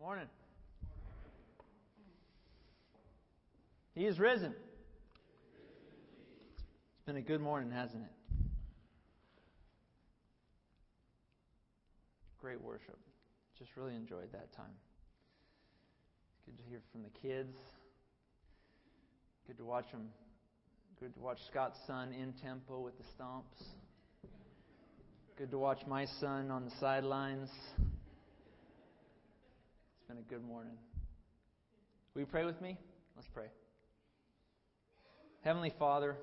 Morning. He is risen. It's been a good morning, hasn't it? Great worship. Just really enjoyed that time. Good to hear from the kids. Good to watch them. Good to watch Scott's son in tempo with the stomps. Good to watch my son on the sidelines. Been a good morning. Will you pray with me? Let's pray. Heavenly Father,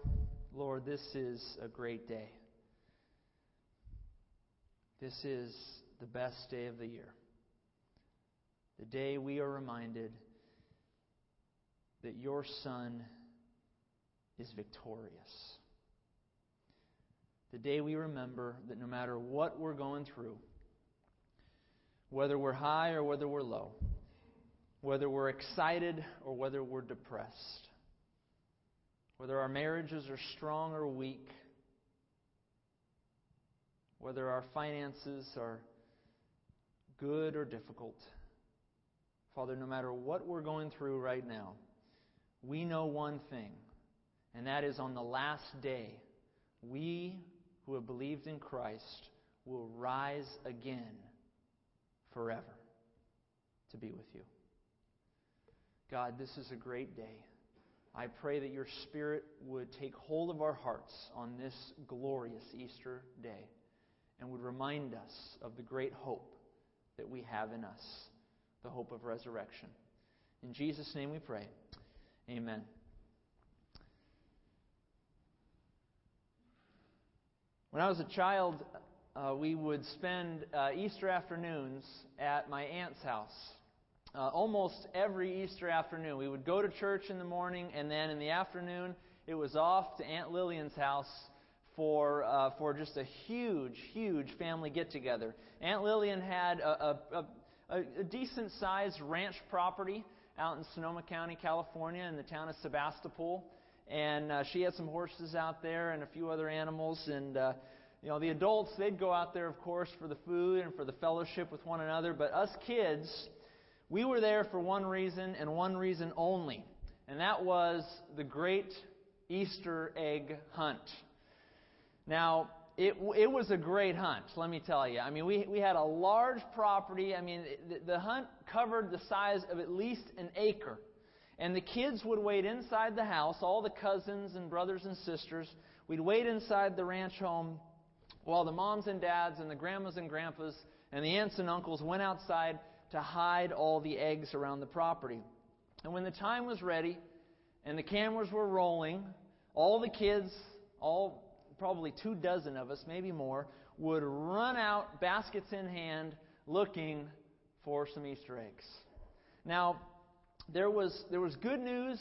Lord, this is a great day. This is the best day of the year. The day we are reminded that your Son is victorious. The day we remember that no matter what we're going through, whether we're high or whether we're low, whether we're excited or whether we're depressed, whether our marriages are strong or weak, whether our finances are good or difficult. Father, no matter what we're going through right now, we know one thing, and that is on the last day, we who have believed in Christ will rise again forever to be with you. God, this is a great day. I pray that your Spirit would take hold of our hearts on this glorious Easter day and would remind us of the great hope that we have in us, the hope of resurrection. In Jesus' name we pray. Amen. When I was a child, uh, we would spend uh, Easter afternoons at my aunt's house uh, almost every Easter afternoon. We would go to church in the morning, and then in the afternoon, it was off to Aunt Lillian's house for uh, for just a huge, huge family get together. Aunt Lillian had a, a, a, a decent sized ranch property out in Sonoma County, California, in the town of Sebastopol, and uh, she had some horses out there and a few other animals, and uh, you know the adults they'd go out there, of course, for the food and for the fellowship with one another, but us kids we were there for one reason and one reason only, and that was the great Easter egg hunt. Now, it, it was a great hunt, let me tell you. I mean, we, we had a large property. I mean, the, the hunt covered the size of at least an acre. And the kids would wait inside the house, all the cousins and brothers and sisters. We'd wait inside the ranch home while the moms and dads and the grandmas and grandpas and the aunts and uncles went outside to hide all the eggs around the property. And when the time was ready and the cameras were rolling, all the kids, all probably two dozen of us, maybe more, would run out, baskets in hand, looking for some Easter eggs. Now, there was, there was good news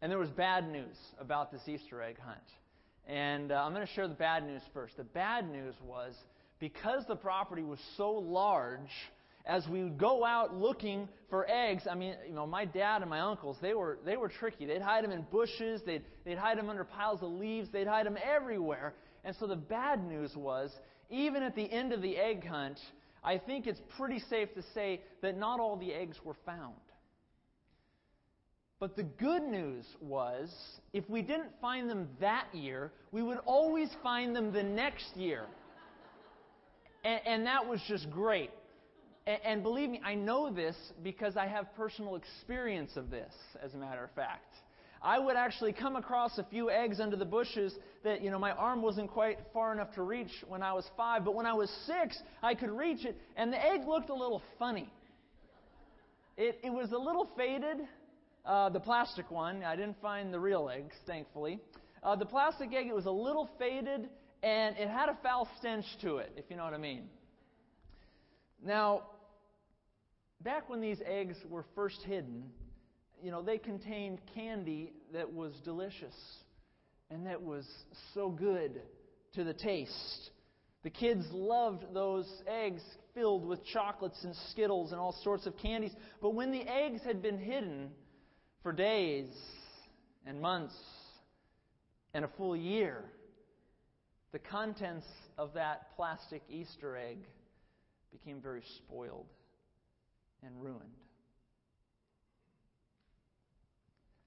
and there was bad news about this Easter egg hunt. And uh, I'm going to share the bad news first. The bad news was because the property was so large, as we would go out looking for eggs, I mean, you know, my dad and my uncles, they were, they were tricky. They'd hide them in bushes, they'd, they'd hide them under piles of leaves, they'd hide them everywhere. And so the bad news was, even at the end of the egg hunt, I think it's pretty safe to say that not all the eggs were found. But the good news was, if we didn't find them that year, we would always find them the next year. And, and that was just great. And, and believe me, I know this because I have personal experience of this, as a matter of fact. I would actually come across a few eggs under the bushes that, you know, my arm wasn't quite far enough to reach when I was five, but when I was six, I could reach it, and the egg looked a little funny. It, it was a little faded, uh, the plastic one. I didn't find the real eggs, thankfully. Uh, the plastic egg, it was a little faded, and it had a foul stench to it, if you know what I mean. Now, back when these eggs were first hidden, you know, they contained candy that was delicious and that was so good to the taste. The kids loved those eggs filled with chocolates and Skittles and all sorts of candies. But when the eggs had been hidden for days and months and a full year, the contents of that plastic Easter egg became very spoiled and ruined.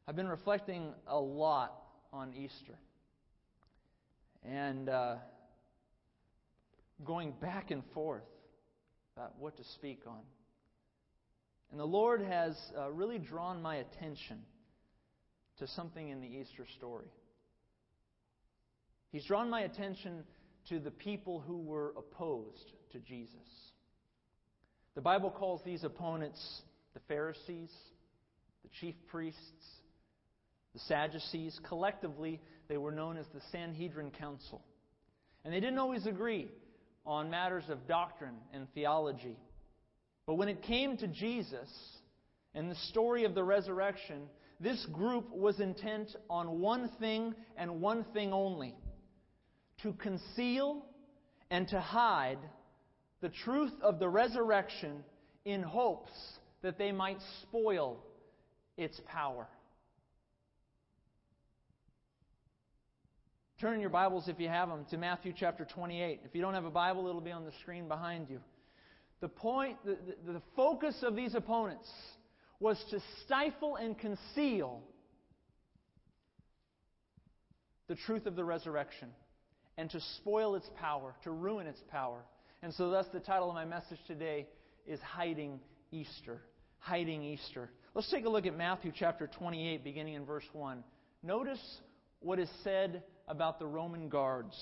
I've been reflecting a lot on Easter and uh, going back and forth about what to speak on. And the Lord has uh, really drawn my attention to something in the Easter story. He's drawn my attention to the people who were opposed to Jesus. The Bible calls these opponents the Pharisees, the chief priests, the Sadducees. Collectively, they were known as the Sanhedrin Council. And they didn't always agree on matters of doctrine and theology. But when it came to Jesus and the story of the resurrection, this group was intent on one thing and one thing only to conceal and to hide the truth of the resurrection in hopes that they might spoil its power. Turn in your Bibles, if you have them, to Matthew chapter 28. If you don't have a Bible, it'll be on the screen behind you. The point, the, the, the focus of these opponents was to stifle and conceal the truth of the resurrection and to spoil its power, to ruin its power. And so, thus, the title of my message today is Hiding Easter. Hiding Easter. Let's take a look at Matthew chapter 28, beginning in verse 1. Notice what is said about the Roman guards.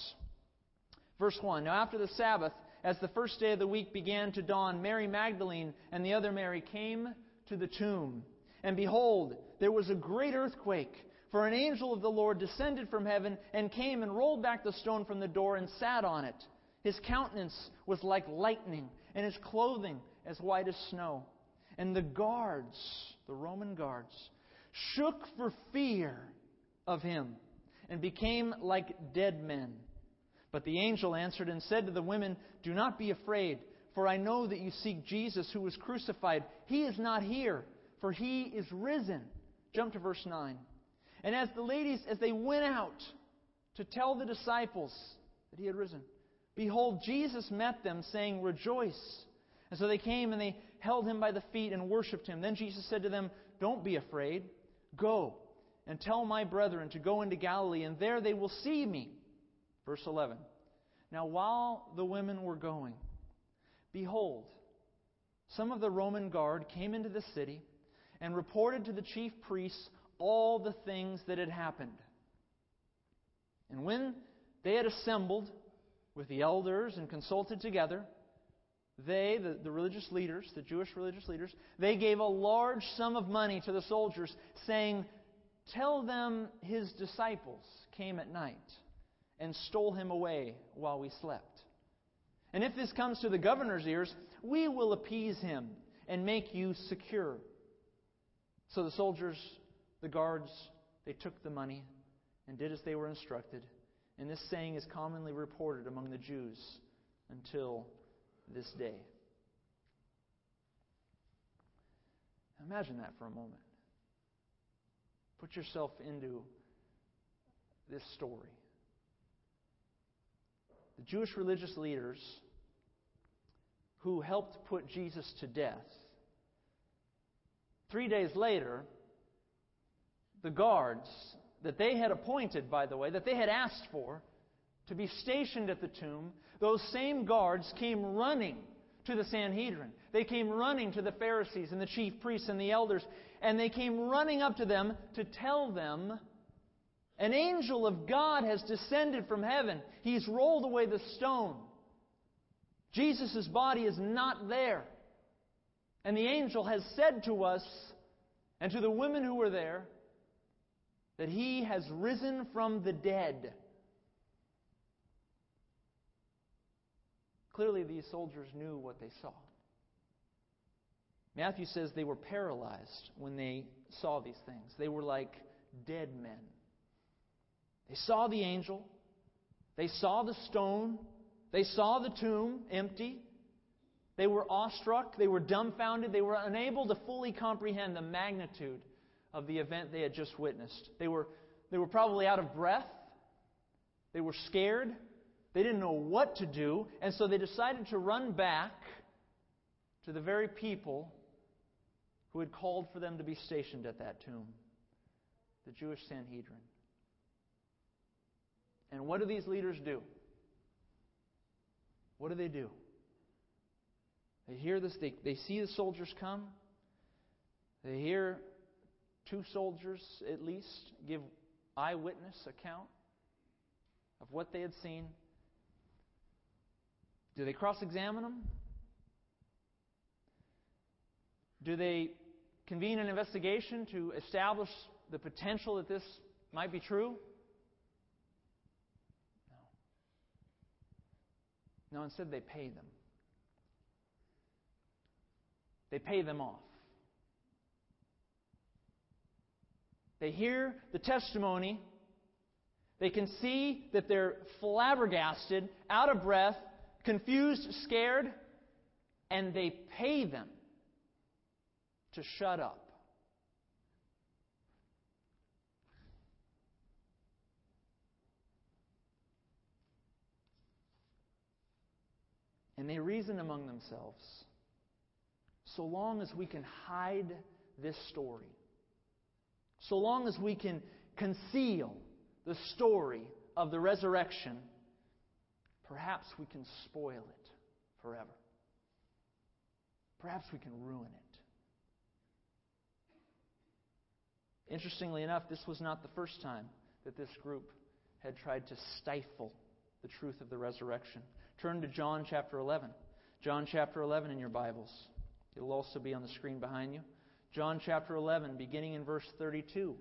Verse 1 Now, after the Sabbath, as the first day of the week began to dawn, Mary Magdalene and the other Mary came to the tomb. And behold, there was a great earthquake. For an angel of the Lord descended from heaven and came and rolled back the stone from the door and sat on it. His countenance was like lightning, and his clothing as white as snow. And the guards, the Roman guards, shook for fear of him and became like dead men. But the angel answered and said to the women, Do not be afraid, for I know that you seek Jesus who was crucified. He is not here, for he is risen. Jump to verse 9. And as the ladies, as they went out to tell the disciples that he had risen, behold, Jesus met them, saying, Rejoice. And so they came and they held him by the feet and worshipped him. Then Jesus said to them, Don't be afraid. Go and tell my brethren to go into Galilee, and there they will see me. Verse 11. Now, while the women were going, behold, some of the Roman guard came into the city and reported to the chief priests all the things that had happened. And when they had assembled with the elders and consulted together, they, the, the, religious leaders, the Jewish religious leaders, they gave a large sum of money to the soldiers, saying, Tell them his disciples came at night and stole him away while we slept. And if this comes to the governor's ears, we will appease him and make you secure. So the soldiers the guards, they took the money and did as they were instructed. And this saying is commonly reported among the Jews until this day. Imagine that for a moment. Put yourself into this story. The Jewish religious leaders who helped put Jesus to death, three days later, the guards that they had appointed, by the way, that they had asked for to be stationed at the tomb, those same guards came running to the Sanhedrin. They came running to the Pharisees and the chief priests and the elders, and they came running up to them to tell them an angel of God has descended from heaven. He's rolled away the stone. Jesus' body is not there. And the angel has said to us and to the women who were there that he has risen from the dead. Clearly, these soldiers knew what they saw. Matthew says they were paralyzed when they saw these things. They were like dead men. They saw the angel, they saw the stone, they saw the tomb empty. They were awestruck, they were dumbfounded, they were unable to fully comprehend the magnitude of the event they had just witnessed. They were, they were probably out of breath. They were scared. They didn't know what to do. And so they decided to run back to the very people who had called for them to be stationed at that tomb the Jewish Sanhedrin. And what do these leaders do? What do they do? They hear this, they, they see the soldiers come. They hear two soldiers, at least, give eyewitness account of what they had seen. Do they cross examine them? Do they convene an investigation to establish the potential that this might be true? No, instead they pay them. They pay them off. They hear the testimony. They can see that they're flabbergasted, out of breath, confused, scared, and they pay them to shut up. And they reason among themselves so long as we can hide this story, so long as we can conceal the story of the resurrection, perhaps we can spoil it forever. Perhaps we can ruin it. Interestingly enough, this was not the first time that this group had tried to stifle the truth of the resurrection. Turn to John chapter 11. John chapter 11 in your Bibles. It'll also be on the screen behind you. John chapter 11, beginning in verse 32.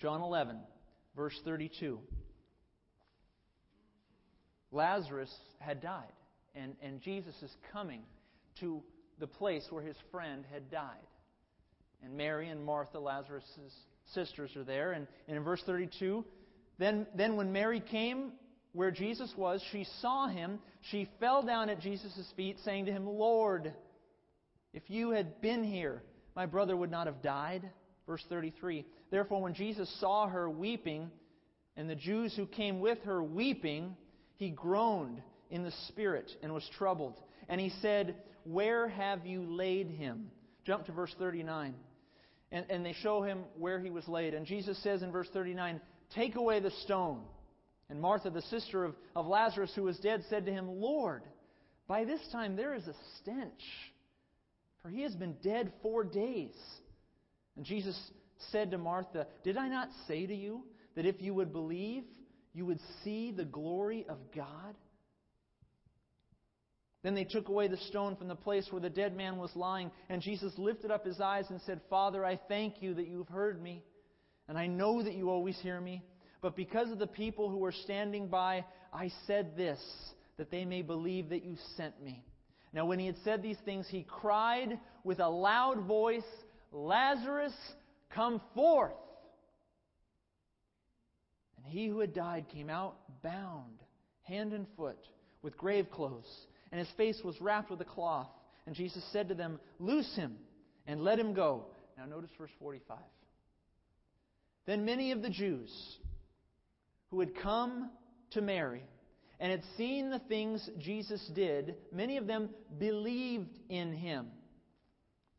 John 11, verse 32. Lazarus had died, and, and Jesus is coming to the place where his friend had died. And Mary and Martha, Lazarus' sisters, are there. And, and in verse 32, then, then when Mary came where Jesus was, she saw him. She fell down at Jesus' feet, saying to him, Lord, if you had been here, my brother would not have died. Verse 33. Therefore, when Jesus saw her weeping, and the Jews who came with her weeping, he groaned in the spirit and was troubled. And he said, Where have you laid him? Jump to verse 39. And, and they show him where he was laid. And Jesus says in verse 39, Take away the stone. And Martha, the sister of, of Lazarus who was dead, said to him, Lord, by this time there is a stench, for he has been dead four days. And Jesus said to Martha, Did I not say to you that if you would believe, you would see the glory of God? Then they took away the stone from the place where the dead man was lying, and Jesus lifted up his eyes and said, Father, I thank you that you have heard me, and I know that you always hear me. But because of the people who were standing by, I said this, that they may believe that you sent me. Now, when he had said these things, he cried with a loud voice, Lazarus, come forth! And he who had died came out bound, hand and foot, with grave clothes, and his face was wrapped with a cloth. And Jesus said to them, Loose him and let him go. Now, notice verse 45. Then many of the Jews, who had come to Mary and had seen the things Jesus did, many of them believed in him.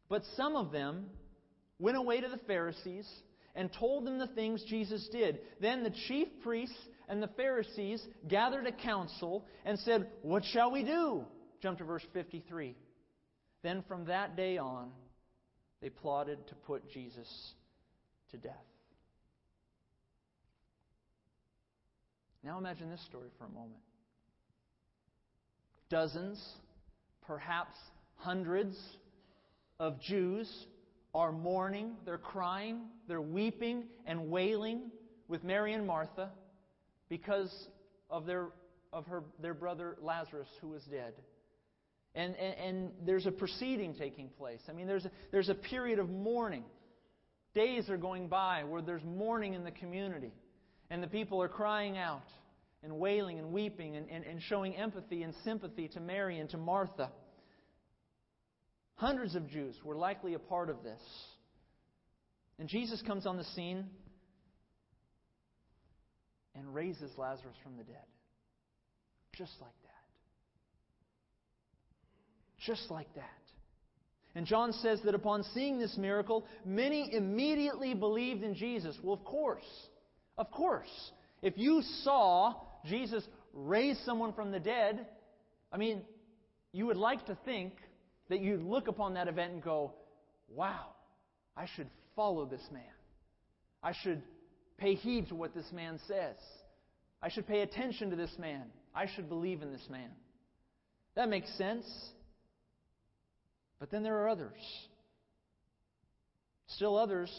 But some of them went away to the Pharisees and told them the things Jesus did. Then the chief priests and the Pharisees gathered a council and said, What shall we do? Jump to verse 53. Then from that day on, they plotted to put Jesus to death. Now imagine this story for a moment. Dozens, perhaps hundreds of Jews are mourning, they're crying, they're weeping and wailing with Mary and Martha because of their, of her, their brother Lazarus who was dead. And, and, and there's a proceeding taking place. I mean, there's a, there's a period of mourning. Days are going by where there's mourning in the community. And the people are crying out and wailing and weeping and, and, and showing empathy and sympathy to Mary and to Martha. Hundreds of Jews were likely a part of this. And Jesus comes on the scene and raises Lazarus from the dead. Just like that. Just like that. And John says that upon seeing this miracle, many immediately believed in Jesus. Well, of course. Of course. If you saw Jesus raise someone from the dead, I mean, you would like to think that you'd look upon that event and go, wow, I should follow this man. I should pay heed to what this man says. I should pay attention to this man. I should believe in this man. That makes sense. But then there are others. Still others,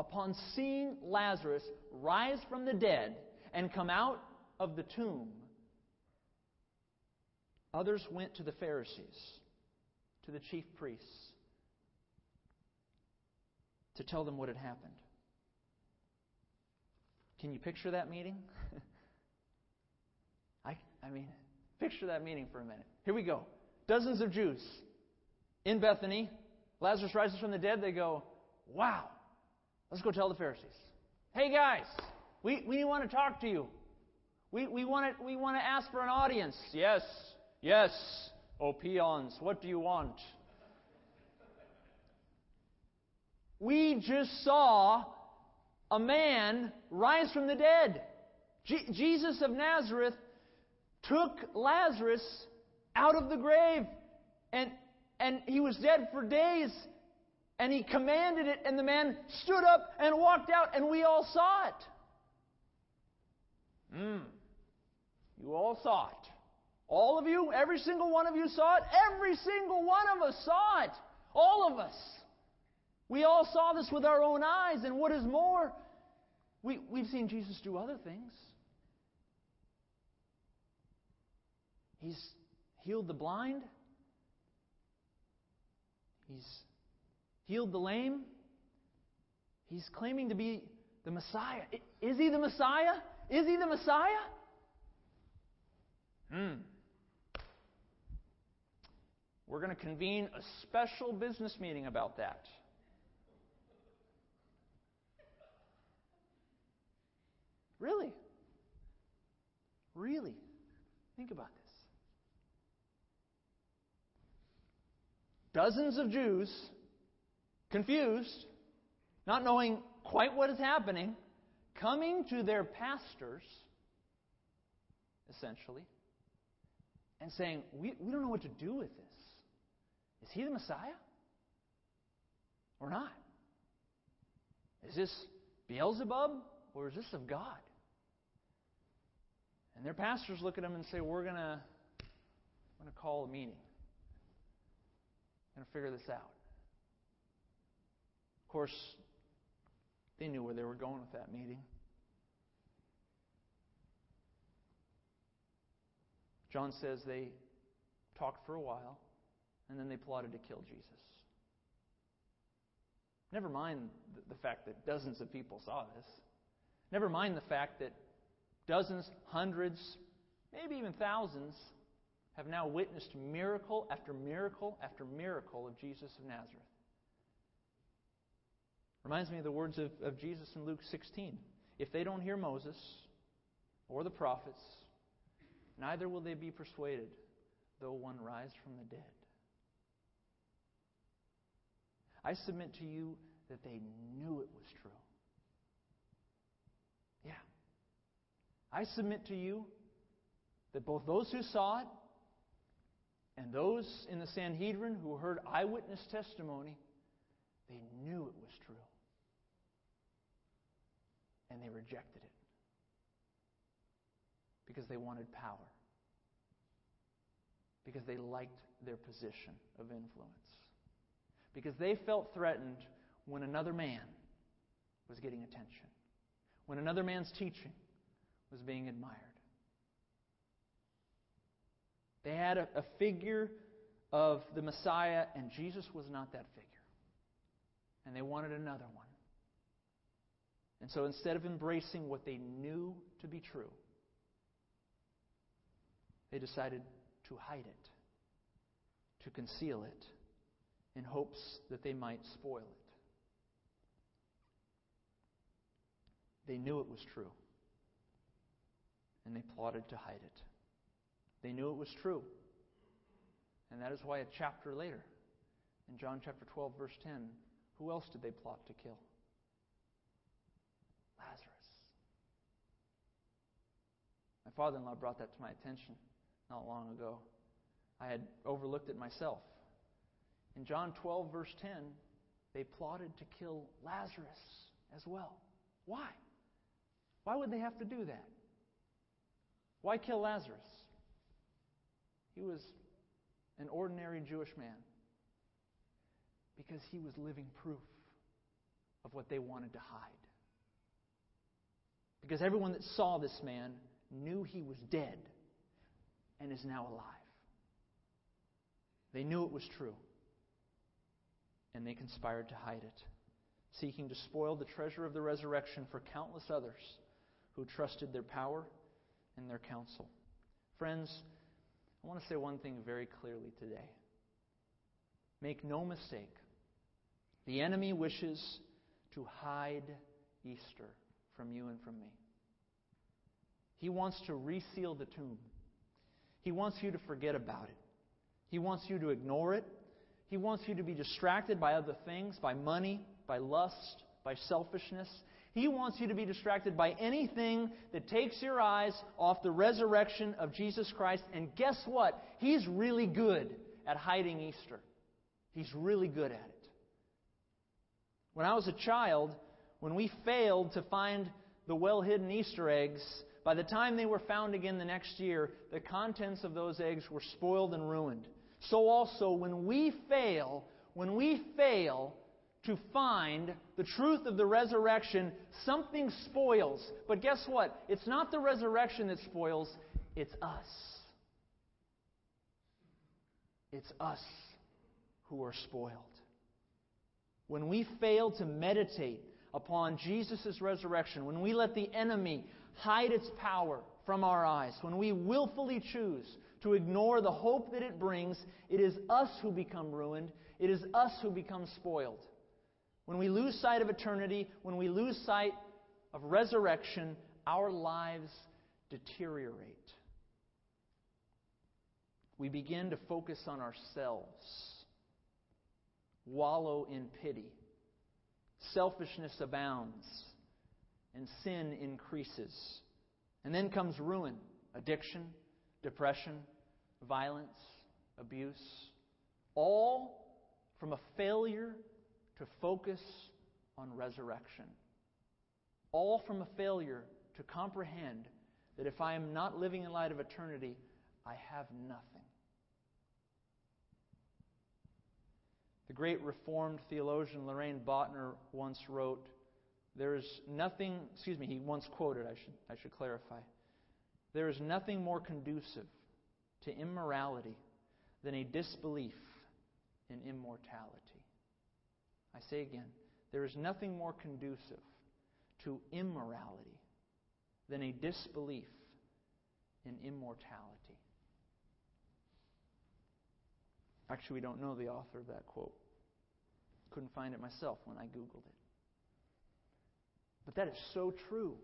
upon seeing Lazarus rise from the dead and come out of the tomb, others went to the Pharisees, to the chief priests, to tell them what had happened. Can you picture that meeting? I, I mean, picture that meeting for a minute. Here we go. Dozens of Jews in Bethany. Lazarus rises from the dead. They go, Wow, let's go tell the Pharisees. Hey, guys, we, we want to talk to you. We, we, want to, we want to ask for an audience. Yes, yes. Oh, peons, what do you want? We just saw a man rise from the dead. Je- Jesus of Nazareth took Lazarus out of the grave. And, and he was dead for days. And he commanded it, and the man stood up and walked out, and we all saw it. Hmm. You all saw it. All of you, every single one of you saw it. Every single one of us saw it. All of us. We all saw this with our own eyes, and what is more, we, we've seen Jesus do other things. He's healed the blind. He's healed the lame. He's claiming to be the Messiah. Is he the Messiah? Is he the Messiah? Hmm. We're going to convene a special business meeting about that. Really? Really? Think about this. Dozens of Jews, confused, not knowing quite what is happening, coming to their pastors, essentially, and saying, We, we don't know what to do with this. Is he the Messiah? Or not? Is this Beelzebub or is this of God? And their pastors look at them and say, We're going to we're going to call a meeting and figure this out. Of course, they knew where they were going with that meeting. John says they talked for a while, and then they plotted to kill Jesus. Never mind the fact that dozens of people saw this. Never mind the fact that dozens, hundreds, maybe even thousands have now witnessed miracle after miracle after miracle of Jesus of Nazareth. Reminds me of the words of, of Jesus in Luke 16. If they don't hear Moses or the prophets, neither will they be persuaded, though one rise from the dead. I submit to you that they knew it was true. Yeah. I submit to you that both those who saw it and those in the Sanhedrin who heard eyewitness testimony, they knew it was true. And they rejected it because they wanted power, because they liked their position of influence, because they felt threatened when another man was getting attention, when another man's teaching was being admired. They had a, a figure of the Messiah, and Jesus was not that figure. And they wanted another one. And so instead of embracing what they knew to be true, they decided to hide it, to conceal it, in hopes that they might spoil it. They knew it was true, and they plotted to hide it. They knew it was true. And that is why a chapter later, In John chapter 12, verse 10, who else did they plot to kill? Lazarus. My father in law brought that to my attention not long ago. I had overlooked it myself. In John 12, verse 10, they plotted to kill Lazarus as well. Why? Why would they have to do that? Why kill Lazarus? He was an ordinary Jewish man because he was living proof of what they wanted to hide. Because everyone that saw this man knew he was dead and is now alive. They knew it was true, and they conspired to hide it, seeking to spoil the treasure of the resurrection for countless others who trusted their power and their counsel. Friends, I want to say one thing very clearly today. Make no mistake, the enemy wishes to hide Easter from you and from me. He wants to reseal the tomb. He wants you to forget about it. He wants you to ignore it. He wants you to be distracted by other things, by money, by lust, by selfishness. He wants you to be distracted by anything that takes your eyes off the resurrection of Jesus Christ. And guess what? He's really good at hiding Easter. He's really good at it. When I was a child, when we failed to find the well hidden Easter eggs, by the time they were found again the next year, the contents of those eggs were spoiled and ruined. So also, when we fail, when we fail to find the truth of the resurrection, something spoils. But guess what? It's not the resurrection that spoils, it's us. It's us who are spoiled. When we fail to meditate upon Jesus' resurrection, when we let the enemy hide its power from our eyes, when we willfully choose to ignore the hope that it brings, it is us who become ruined. It is us who become spoiled. When we lose sight of eternity, when we lose sight of resurrection, our lives deteriorate. We begin to focus on ourselves, wallow in pity. Selfishness abounds, and sin increases. And then comes ruin, addiction, depression, violence, abuse, all from a failure to focus on resurrection. All from a failure to comprehend that if I am not living in light of eternity, I have nothing. The great Reformed theologian Loraine Boettner once wrote, There is nothing, excuse me, he once quoted, I should, I should clarify. There is nothing more conducive to immorality than a disbelief in immortality. I say again, there is nothing more conducive to immorality than a disbelief in immortality. Actually, we don't know the author of that quote. Couldn't find it myself when I Googled it. But that is so true.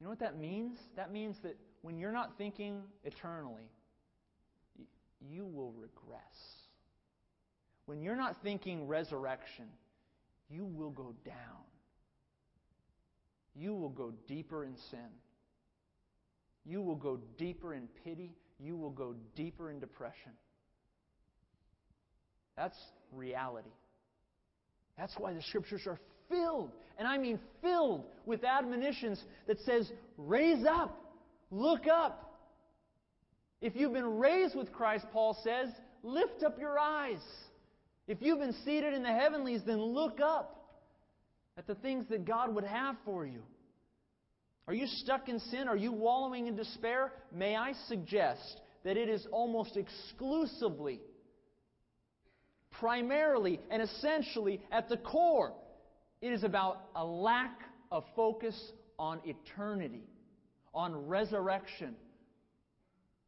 You know what that means? That means that when you're not thinking eternally, you will regress. When you're not thinking resurrection, you will go down. You will go deeper in sin. You will go deeper in pity. You will go deeper in depression. That's reality. That's why the scriptures are filled, and I mean filled with admonitions that says, raise up, look up. If you've been raised with Christ, Paul says, lift up your eyes. If you've been seated in the heavenlies, then look up at the things that God would have for you. Are you stuck in sin? Are you wallowing in despair? May I suggest that it is almost exclusively, primarily, and essentially at the core it is about a lack of focus on eternity, on resurrection.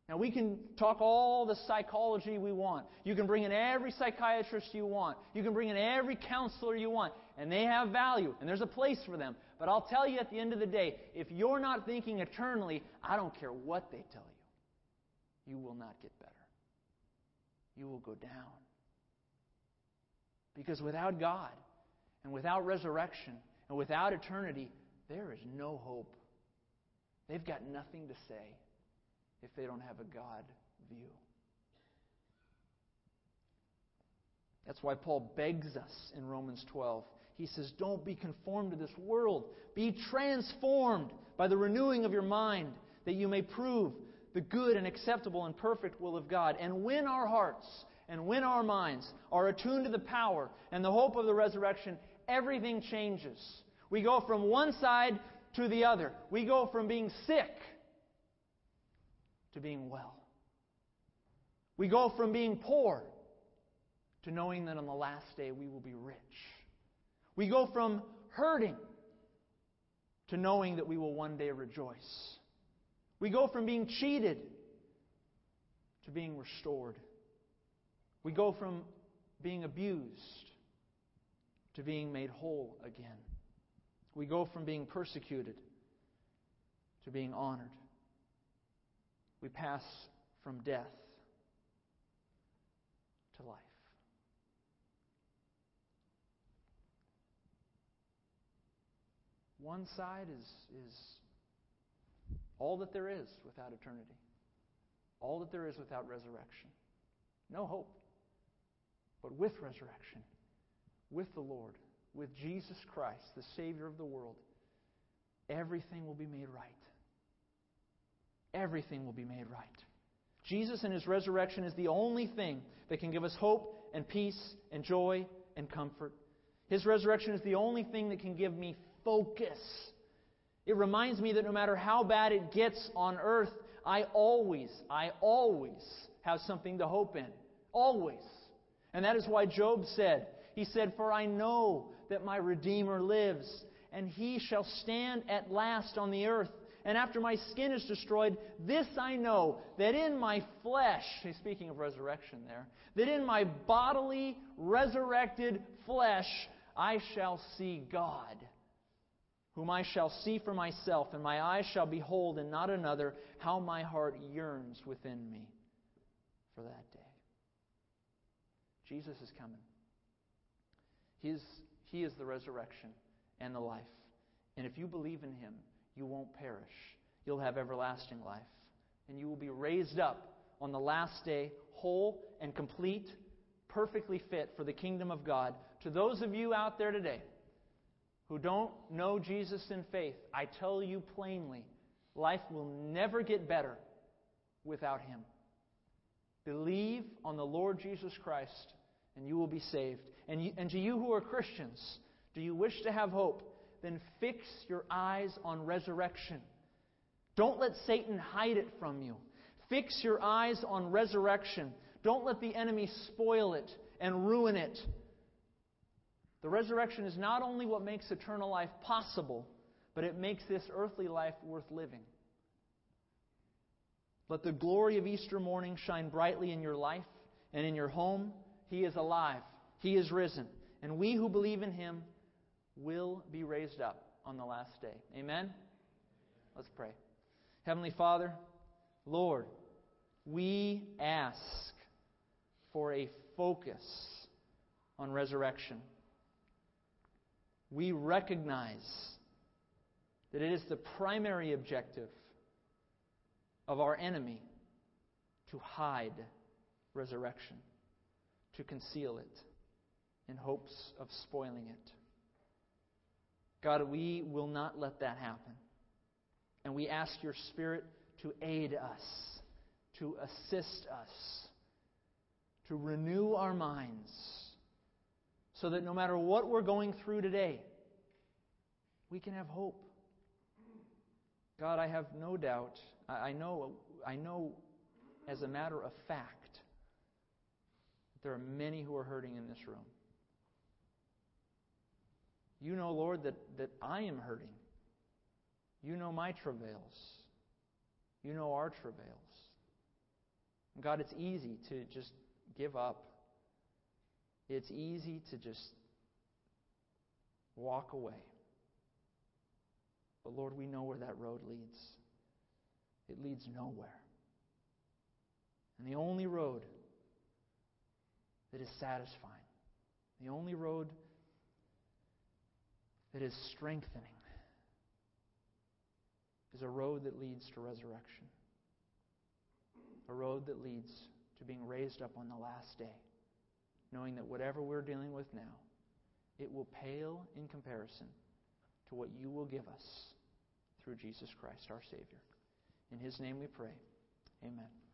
Now, we can talk all the psychology we want. You can bring in every psychiatrist you want. You can bring in every counselor you want. And they have value, and there's a place for them. But I'll tell you at the end of the day, if you're not thinking eternally, I don't care what they tell you. You will not get better. You will go down. Because without God, and without resurrection, and without eternity, there is no hope. They've got nothing to say if they don't have a God view. That's why Paul begs us in Romans 12. He says, Don't be conformed to this world. Be transformed by the renewing of your mind, that you may prove the good and acceptable and perfect will of God. And win our hearts and when our minds are attuned to the power and the hope of the resurrection, everything changes. We go from one side to the other. We go from being sick to being well. We go from being poor to knowing that on the last day we will be rich. We go from hurting to knowing that we will one day rejoice. We go from being cheated to being restored. We go from being abused to being made whole again. We go from being persecuted to being honored. We pass from death to life. One side is, is all that there is without eternity, all that there is without resurrection. No hope. But with resurrection, with the Lord, with Jesus Christ, the Savior of the world, everything will be made right. Everything will be made right. Jesus and His resurrection is the only thing that can give us hope and peace and joy and comfort. His resurrection is the only thing that can give me focus. It reminds me that no matter how bad it gets on earth, I always, I always have something to hope in. Always. And that is why Job said, He said, For I know that my Redeemer lives, and he shall stand at last on the earth. And after my skin is destroyed, this I know, that in my flesh, he's speaking of resurrection there, that in my bodily, resurrected flesh, I shall see God, whom I shall see for myself, and my eyes shall behold, and not another, how my heart yearns within me for that day. Jesus is coming. His, he is the resurrection and the life. And if you believe in Him, you won't perish. You'll have everlasting life. And you will be raised up on the last day, whole and complete, perfectly fit for the kingdom of God. To those of you out there today who don't know Jesus in faith, I tell you plainly, life will never get better without Him. Believe on the Lord Jesus Christ and you will be saved. And, you, and to you who are Christians, do you wish to have hope? Then fix your eyes on resurrection. Don't let Satan hide it from you. Fix your eyes on resurrection. Don't let the enemy spoil it and ruin it. The resurrection is not only what makes eternal life possible, but it makes this earthly life worth living. Let the glory of Easter morning shine brightly in your life and in your home he is alive. He is risen. And we who believe in him will be raised up on the last day. Amen? Let's pray. Heavenly Father, Lord, we ask for a focus on resurrection. We recognize that it is the primary objective of our enemy to hide resurrection to conceal it in hopes of spoiling it. God, we will not let that happen. And we ask your Spirit to aid us, to assist us, to renew our minds, so that no matter what we're going through today, we can have hope. God, I have no doubt, I know, I know as a matter of fact there are many who are hurting in this room. You know, Lord, that, that I am hurting. You know my travails. You know our travails. And God, it's easy to just give up. It's easy to just walk away. But Lord, we know where that road leads. It leads nowhere. And the only road that is satisfying The only road that is strengthening is a road that leads to resurrection, a road that leads to being raised up on the last day, knowing that whatever we're dealing with now, it will pale in comparison to what you will give us through Jesus Christ, our Savior. In His name we pray. Amen.